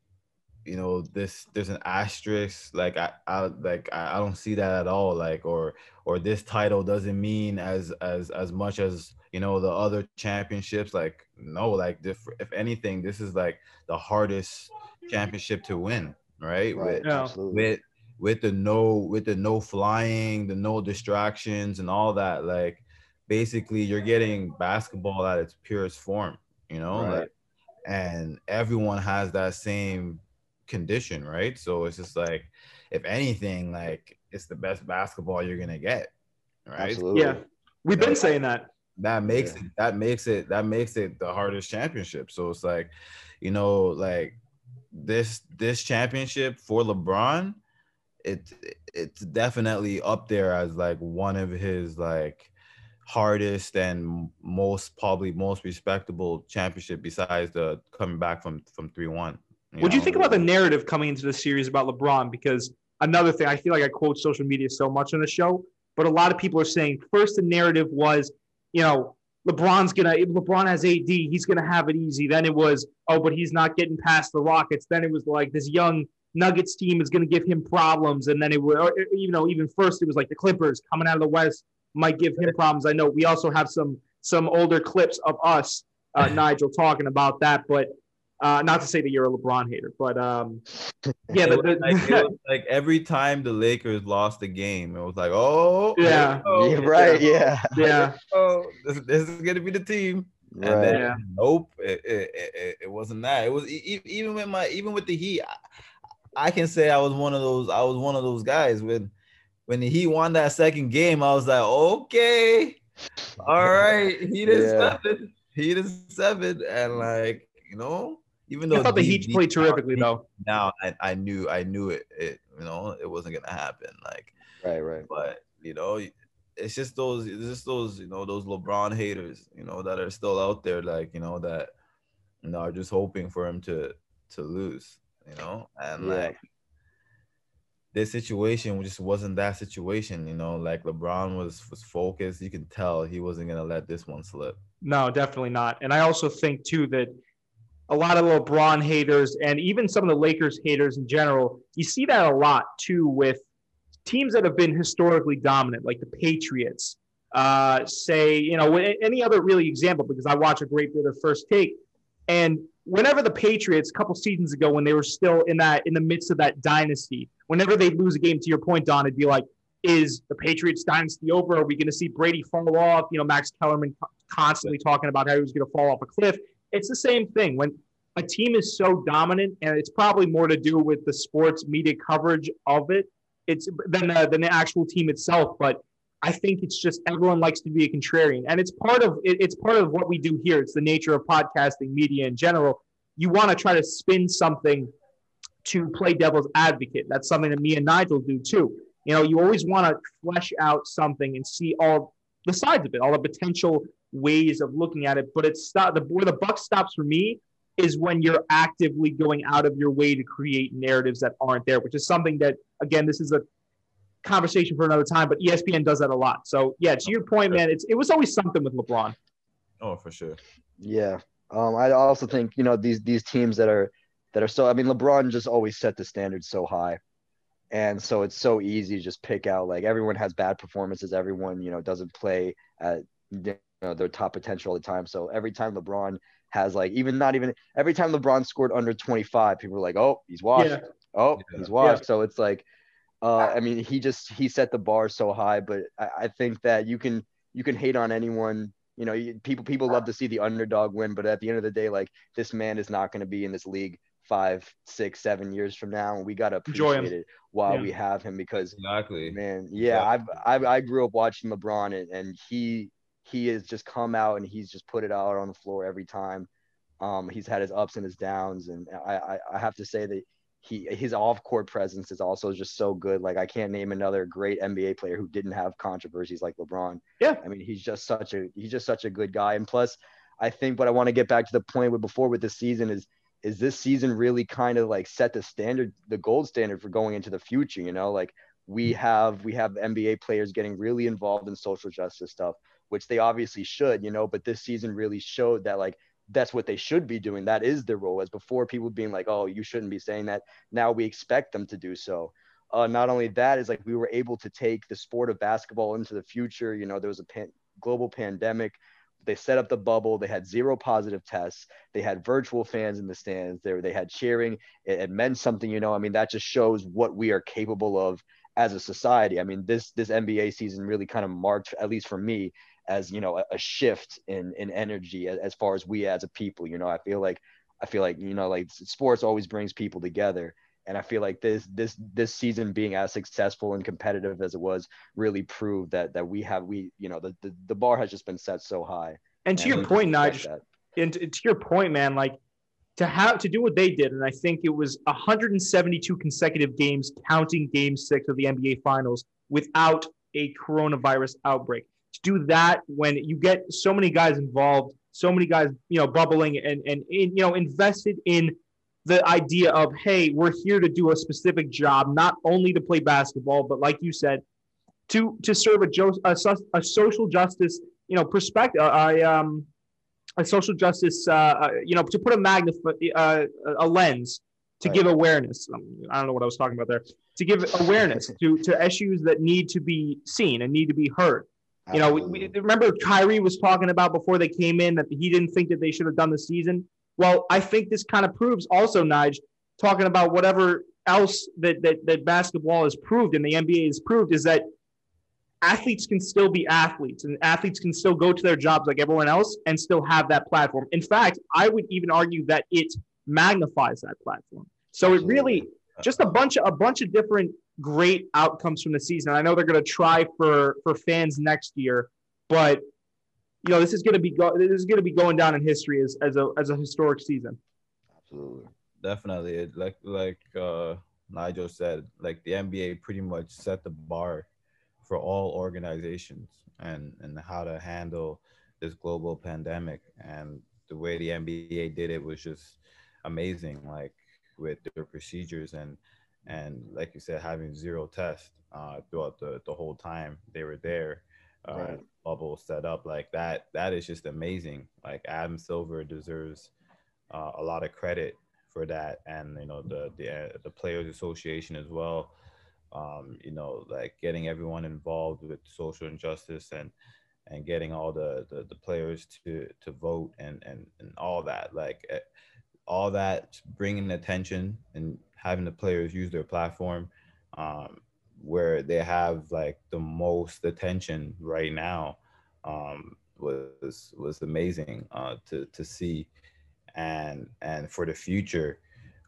you know this there's an asterisk like i, I like I, I don't see that at all like or or this title doesn't mean as as as much as you know the other championships like no like if, if anything this is like the hardest championship to win right, right. With, yeah. with with the no with the no flying the no distractions and all that like basically you're getting basketball at its purest form you know? Right. like and everyone has that same condition right? So it's just like if anything like it's the best basketball you're gonna get right? Absolutely. yeah. We've been saying that that makes yeah. it that makes it that makes it the hardest championship. So it's like, you know, like this this championship for LeBron, it's it's definitely up there as like one of his like hardest and most probably most respectable championship besides the coming back from from three one. What do you think about the narrative coming into the series about LeBron? Because another thing, I feel like I quote social media so much on the show, but a lot of people are saying first the narrative was, you know, LeBron's gonna if LeBron has AD, he's gonna have it easy. Then it was, oh, but he's not getting past the Rockets. Then it was like this young Nuggets team is gonna give him problems. And then it was, you know, even first it was like the Clippers coming out of the West might give him problems. I know we also have some some older clips of us, uh, Nigel, talking about that, but uh, not to say that you're a LeBron hater, but um, yeah, the, the, like, was like every time the Lakers lost a game, it was like, oh, yeah, oh, yeah right, yeah, yeah. oh, this, this, is gonna be the team. Right. And then, yeah. nope, it, it, it, it, wasn't that. It was even with my even with the Heat. I, I can say I was one of those. I was one of those guys when when the Heat won that second game. I was like, okay, all right, Heat is yeah. seven, Heat is seven, and like you know even though I thought the Heat played terrifically though. Now I, I knew I knew it, it you know it wasn't gonna happen like right right. but you know it's just those it's just those you know those LeBron haters you know that are still out there like you know that you know are just hoping for him to to lose you know? And yeah. like this situation just wasn't that situation you know? Like LeBron was was focused. You can tell he wasn't gonna let this one slip. No definitely not. And I also think too that a lot of LeBron haters and even some of the Lakers haters in general. You see that a lot too with teams that have been historically dominant, like the Patriots. Uh, say, you know, any other really example, because I watch a great bit of First Take, and whenever the Patriots, a couple seasons ago, when they were still in that in the midst of that dynasty, whenever they lose a game, to your point, Don, it'd be like, is the Patriots dynasty over? Are we going to see Brady fall off? You know, Max Kellerman constantly talking about how he was going to fall off a cliff. It's the same thing when a team is so dominant, and it's probably more to do with the sports media coverage of it. It's than the, than the actual team itself, but I think it's just everyone likes to be a contrarian, and it's part of it, it's part of what we do here. It's the nature of podcasting, media in general. You want to try to spin something to play devil's advocate. That's something that me and Nigel do too. You know, you always want to flesh out something and see all the sides of it, all the potential ways of looking at it. But it's stop the where the buck stops for me is when you're actively going out of your way to create narratives that aren't there, which is something that again, this is a conversation for another time, but ESPN does that a lot. So yeah, to your point, man, it's it was always something with LeBron. Oh, for sure. Yeah. Um, I also think, you know, these these teams that are that are so I mean, LeBron just always set the standard so high. And so it's so easy to just pick out like everyone has bad performances, everyone, you know, doesn't play at you know, their top potential all the time. So every time LeBron has like even not even every time LeBron scored under 25, people were like, "Oh, he's washed. Yeah. Oh, yeah. he's washed." Yeah. So it's like, uh, I mean, he just he set the bar so high. But I, I think that you can you can hate on anyone. You know, people people love to see the underdog win, but at the end of the day, like this man is not going to be in this league five, six, seven years from now, and we gotta appreciate it while yeah. we have him because exactly, man, yeah, I've, I've I grew up watching LeBron, and, and he he has just come out and he's just put it out on the floor every time. Um, he's had his ups and his downs, and I, I, I have to say that he his off court presence is also just so good. Like I can't name another great NBA player who didn't have controversies like LeBron. Yeah, I mean he's just such a he's just such a good guy. And plus, I think what I want to get back to the point with before with this season is is this season really kind of like set the standard, the gold standard for going into the future. You know, like we have we have NBA players getting really involved in social justice stuff which they obviously should, you know, but this season really showed that like that's what they should be doing. That is their role. As before, people being like, "Oh, you shouldn't be saying that." Now we expect them to do so. Uh, not only that is like we were able to take the sport of basketball into the future. You know, there was a pan- global pandemic. They set up the bubble. They had zero positive tests. They had virtual fans in the stands. There, they had cheering. It, it meant something. You know, I mean, that just shows what we are capable of as a society. I mean, this this NBA season really kind of marked, at least for me, as you know a, a shift in in energy as, as, far as we as a people you know? I feel like i feel like you know like sports always brings people together. And i feel like this this this season being as successful and competitive as it was really proved that that we have we you know the the, the bar has just been set so high. And to and your point Nigel, and to, to your point man like to have to do what they did and i think it was 172 consecutive games counting game six of the nba finals without a coronavirus outbreak. To do that when you get so many guys involved, so many guys, you know, bubbling and and, and you know invested in the idea of hey, we're here to do a specific job, not only to play basketball, but like you said, to to serve a, jo- a, a social justice, you know, perspective, I um, a social justice, uh, uh, you know, to put a magnify uh, a lens to right. give awareness. Um, I don't know what I was talking about there. To give awareness to to issues that need to be seen and need to be heard. You know, we, we, remember Kyrie was talking about before they came in that he didn't think that they should have done the season. Well, I think this kind of proves also, Nige, talking about whatever else that, that, that basketball has proved and the NBA has proved is that athletes can still be athletes and athletes can still go to their jobs like everyone else and still have that platform. In fact, I would even argue that it magnifies that platform. So it really just a bunch of a bunch of different great outcomes from the season. I know they're going to try for for fans next year, but you know this is going to be go- this is going to be going down in history as as a as a historic season. Absolutely, definitely. Like like uh, Nigel said, like the NBA pretty much set the bar for all organizations and and how to handle this global pandemic and the way the NBA did it was just amazing. Like with their procedures and and like you said, having zero tests uh, throughout the, the whole time they were there, uh, right. bubble set up like that. That is just amazing. Like Adam Silver deserves uh, a lot of credit for that, and you know the the uh, the Players Association as well. Um, you know, like getting everyone involved with social injustice and and getting all the, the, the players to to vote and and and all that. Like eh, all that bringing attention and having the players use their platform um, where they have like the most attention right now um, was was amazing uh, to to see, and and for the future,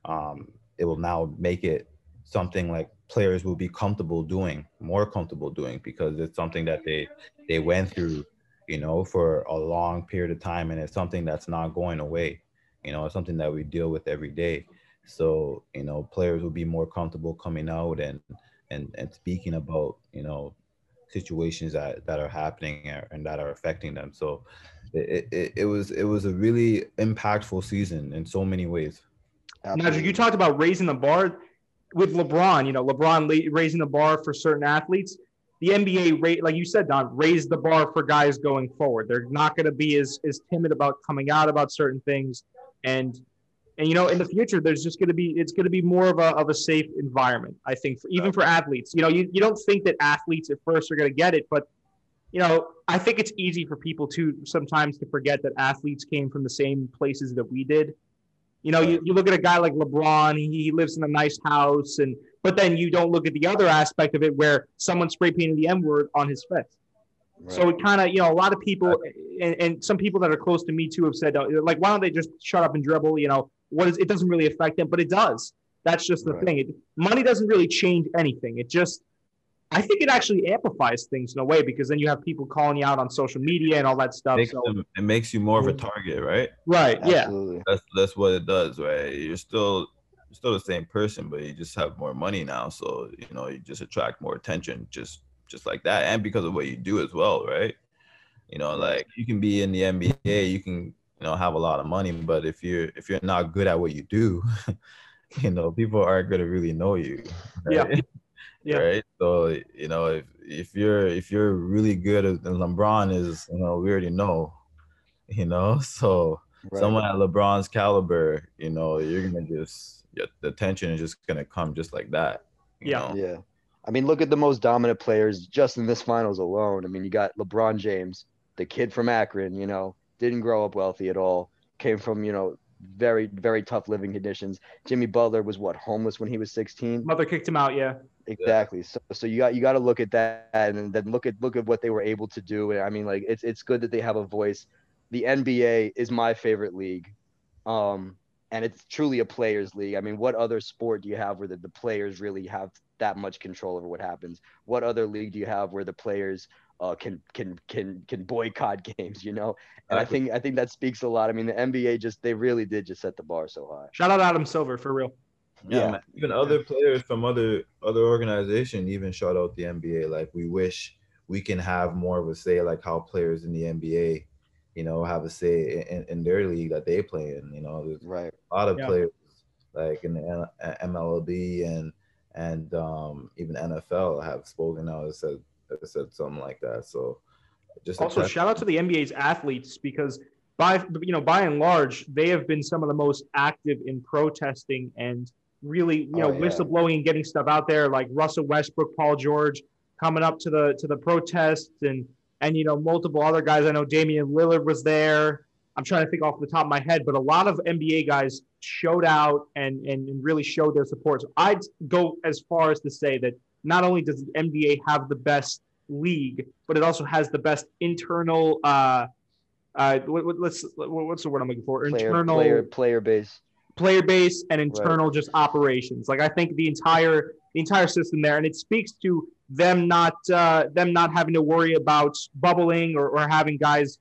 um, it will now make it something like players will be comfortable doing, more comfortable doing because it's something that they they went through, you know, for a long period of time, and it's something that's not going away. You know, it's something that we deal with every day. So, you know, players will be more comfortable coming out and and and speaking about, you know, situations that that are happening and that are affecting them. So, it, it, it was it was a really impactful season in so many ways. Magic, you talked about raising the bar with LeBron. You know, LeBron raising the bar for certain athletes. The NBA, like you said, Don, raised the bar for guys going forward. They're not going to be as as timid about coming out about certain things, and and you know in the future there's just going to be it's going to be more of a, of a safe environment i think for, even for athletes you know you, you don't think that athletes at first are going to get it but you know i think it's easy for people to sometimes to forget that athletes came from the same places that we did you know you, you look at a guy like lebron he, he lives in a nice house and but then you don't look at the other aspect of it where someone spray painted the m word on his face Right. So it kind of, you know, a lot of people and, and, some people that are close to me too have said, uh, like, why don't they just shut up and dribble? You know, what is it doesn't really affect them, but it does. That's just the right. thing. It, money doesn't really change anything. It just, I think it actually amplifies things in a way because then you have people calling you out on social media and all that stuff. Makes so them, it makes you more of a target, right? Right. Absolutely. Yeah. That's that's what it does, right? You're still you're still the same person, but you just have more money now, so you know you just attract more attention, just just like that, and because of what you do as well, right? You know, like you can be in the NBA, you can you know have a lot of money but if you're if you're not good at what you do you know people aren't going to really know you right? yeah yeah. right? So you know if if you're if you're really good as lebron is you know we already know you know? So right. someone at lebron's caliber you know you're gonna just yeah, the attention is just gonna come just like that yeah. know? yeah. I mean look at the most dominant players just in this finals alone. I mean you got lebron james the kid from akron you know didn't grow up wealthy at all, came from, you know, very, very tough living conditions. Jimmy Butler was what, homeless when he was 16? Mother kicked him out, yeah. Exactly. So, so you got you got to look at that and then look at look at what they were able to do. I mean, like it's it's good that they have a voice. The NBA is my favorite league, um, and it's truly a players' league. I mean, what other sport do you have where the, the players really have that much control over what happens? What other league do you have where the players uh, can can can can boycott games, you know. And I think I think that speaks a lot. I mean, the NBA just they really did just set the bar so high. Shout out Adam Silver for real. Yeah, yeah. even other players from other other organization even shout out the NBA. Like we wish we can have more of a say, like how players in the NBA, you know, have a say in, in their league that they play in. You know, there's Right. a lot of Yeah. players like in the MLB and and um, even NFL have spoken out and said have said something like that. So just Also, shout out to the NBA's athletes because by you know by and large they have been some of the most active in protesting and really you know Oh, yeah. whistleblowing and getting stuff out there. Like Russell Westbrook, Paul George coming up to the to the protests and and you know multiple other guys. I know Damian Lillard was there. I'm trying to think off the top of my head, but a lot of NBA guys showed out and and, and really showed their support. So I'd go as far as to say that not only does the NBA have the best league, but it also has the best internal. Uh, uh, what, what, let's what, what's the word I'm looking for? Player, internal player, player base. player base and internal just operations. Like I think the entire the entire system there, and it speaks to them not uh, them not having to worry about bubbling or, or having guys,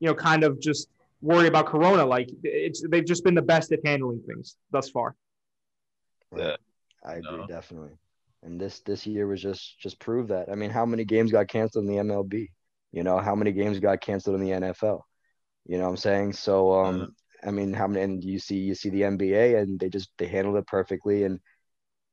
you know, kind of just worry about Corona. Like it's they've just been the best at handling things thus far. Yeah. I agree, No. definitely. And this this year was just just prove that. I mean, how many games got canceled in the MLB? You know, how many games got canceled in the NFL? You know what I'm saying? So um I mean, how many and you see you see the NBA and they just they handled it perfectly and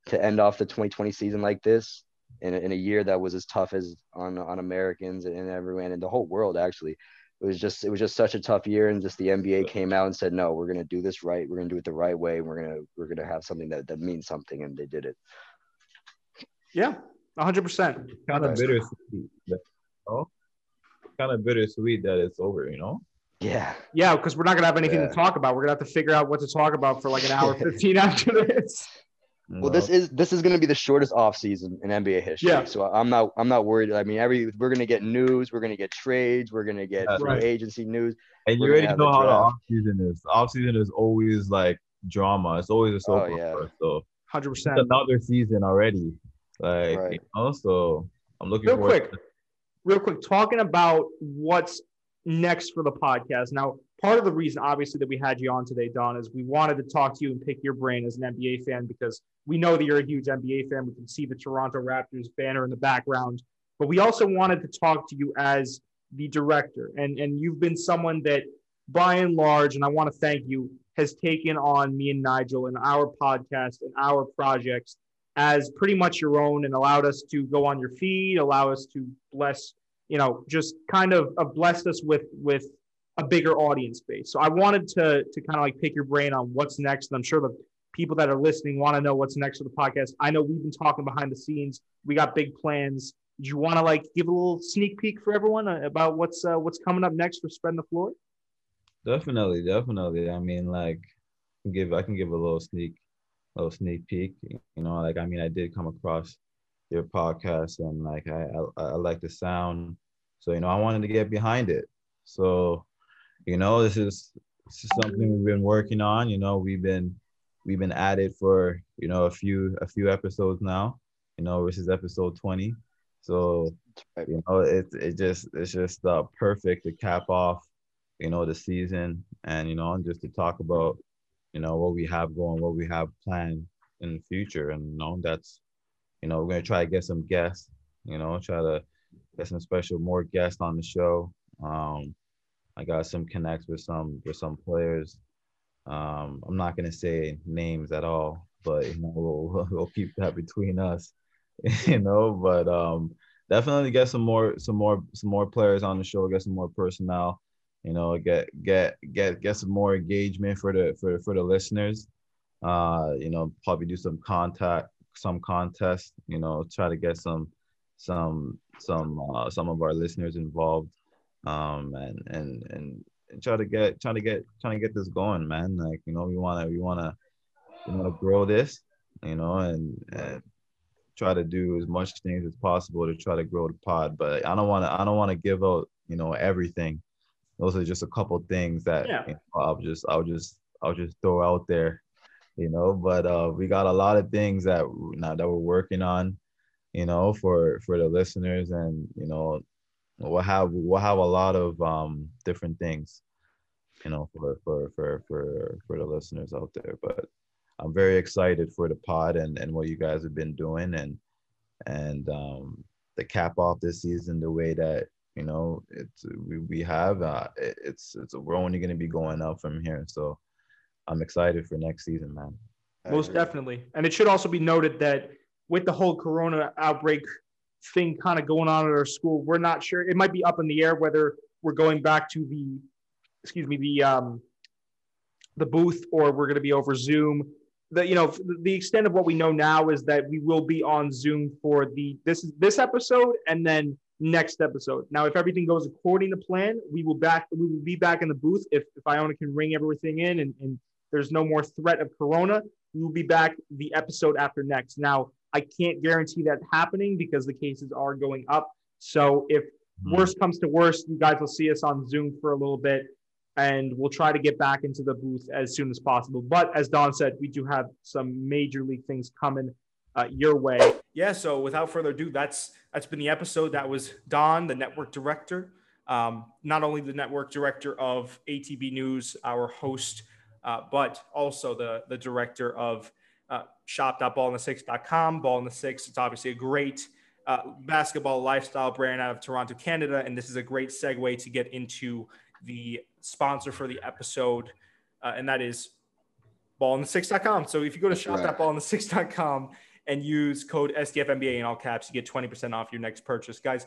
to end off the 2020 season like this in a, in a year that was as tough as on on Americans and everyone and the whole world actually it was just it was just such a tough year and just the NBA came out and said no we're gonna do this right we're gonna do it the right way we're gonna we're gonna have something that, that means something and they did it Yeah, 100. percent kind of bittersweet. that- Oh, kind of bittersweet that it's over. You know. yeah Yeah, because we're not gonna have anything Yeah. to talk about. We're gonna have to figure out what to talk about for like an hour 15 after this. Well know? this is this is gonna be the shortest off season in NBA history Yeah. so I'm not I'm not worried I mean every we're gonna get news we're gonna get trades we're gonna get free right. agency news and you we're gonna already know how the draft. off season is. Off season is always like drama. It's always a oh, soap Oh, yeah. opera. So 100. it's percent another season already. Like Right. you know, so I'm looking Real quick, real quick, talking about what's next for the podcast. Now, part of the reason, obviously, that we had you on today, Don, is we wanted to talk to you and pick your brain as an NBA fan because we know that you're a huge NBA fan. We can see the Toronto Raptors banner in the background, but we also wanted to talk to you as the director, and and you've been someone that, by and large, and I want to thank you, has taken on me and Nigel and our podcast and our projects as pretty much your own and allowed us to go on your feed, allow us to bless, you know, just kind of blessed us with with a bigger audience base. So I wanted to to kind of like pick your brain on what's next. And I'm sure the people that are listening want to know what's next for the podcast. I know we've been talking behind the scenes. We got big plans. Do you want to like give a little sneak peek for everyone uh, about what's uh, what's coming up next for spreading the floor? Definitely, definitely. I mean, like, give I can give a little sneak, little sneak peek. You know, like I mean, I did come across your podcast, and like I I, I like the sound, so you know, I wanted to get behind it. So, you know, this is this is something we've been working on. You know, we've been we've been at it for you know a few a few episodes now. You know, this is episode twenty. So you know, it it just it's just uh, perfect to cap off you know, the season and, you know, and just to talk about, you know, what we have going, what we have planned in the future. And, you know, that's, you know, we're to try to get some guests, you know, try to get some special, more guests on the show. Um, I got some connects with some, with some players. Um, I'm not to say names at all, but, you know, we'll, we'll keep that between us, you know, but, um, definitely get some more, some more, some more players on the show, get some more personnel you know get get get get some more engagement for the for for the listeners. Uh you know probably do some contact some contest you know try to get some some some uh, some of our listeners involved. Um and and and, try to get trying to get trying to get this going man. Like you know we want to we want to we want to grow this you know and, and try to do as much things as possible to try to grow the pod. But i don't want to i don't want to give out you know everything those are just a couple things that Yeah. you know, I'll just I'll just I'll just throw out there, you know. But uh, we got a lot of things that now that we're working on, you know, for for the listeners, and you know, we'll have we'll have a lot of um different things, you know, for for for for for the listeners out there. But I'm very excited for the pod and and what you guys have been doing, and and um to cap off this season the way that you know it's we, we have uh, it, it's it's we're only going to be going up from here. So i'm excited for next season man. Most definitely. And it should also be noted that with the whole corona outbreak thing kind of going on at our school we're not sure it might be up in the air whether we're going back to the excuse me the um the booth or we're going to be over zoom. The you know the extent of what we know now is that we will be on zoom for the this is this episode and then next episode. Now, if everything goes according to plan, we will back we will be back in the booth if if Iona can ring everything in and, and there's no more threat of corona. We will be back the episode after next. Now, I can't guarantee that happening because the cases are going up. So if mm-hmm. worst comes to worst, you guys will see us on Zoom for a little bit and we'll try to get back into the booth as soon as possible. But as Don said, we do have some major league things coming uh, your way. Yeah. So without further ado, that's that's been the episode. That was Don, the network director, um, not only the network director of ATB News, our host, uh, but also the the director of uh, shop.ballinthesix.com. Ball in the Six. It's obviously a great uh, basketball lifestyle brand out of Toronto, Canada, and this is a great segue to get into the sponsor for the episode, uh, and that is ballinthesix.com. So if you go to shop.ballinthesix.com and use code SDFMBA in all caps, you get 20% off your next purchase. Guys,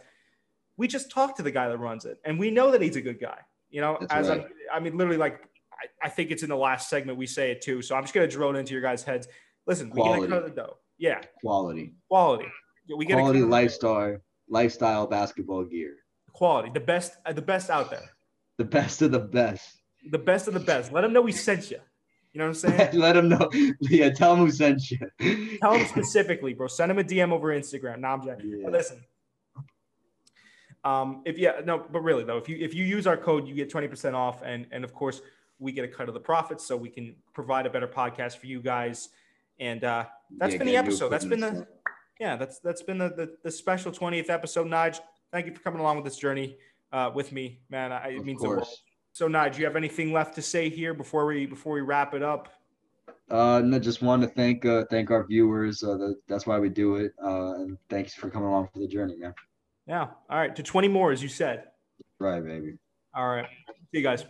we just talked to the guy that runs it, and we know that he's a good guy. You know, That's as right. I, I mean, literally, like, I, I, think it's in the last segment we say it too. So I'm just going to it into your guys' heads. Listen, Quality. we get a cut of the dough. Yeah. Quality. Quality. We get Quality lifestyle, lifestyle basketball gear. Quality. The best, uh, the best out there. The best of the best. The best of the best. Let them know we sent you. You know what I'm saying? Let them know. Yeah, tell them who sent you. tell them specifically, bro. Send them a DM over Instagram. Nah, I'm joking. Yeah. listen. Um, if yeah, no, but really though, if you if you use our code, you get 20% off, and and of course we get a cut of the profits, so we can provide a better podcast for you guys. And uh, that's yeah, been the episode. That's been the yeah, that's that's been the, the, the special 20th episode. Nige, thank you for coming along with this journey uh, with me, man. I, it of means course. the world. So, Nige, do you have anything left to say here before we before we wrap it up? Uh, no, just want to thank uh, thank our viewers. Uh, the, that's why we do it. Uh, and thanks for coming along for the journey, man. Yeah. All right. To 20 more, as you said. Right, baby. All right. See you guys.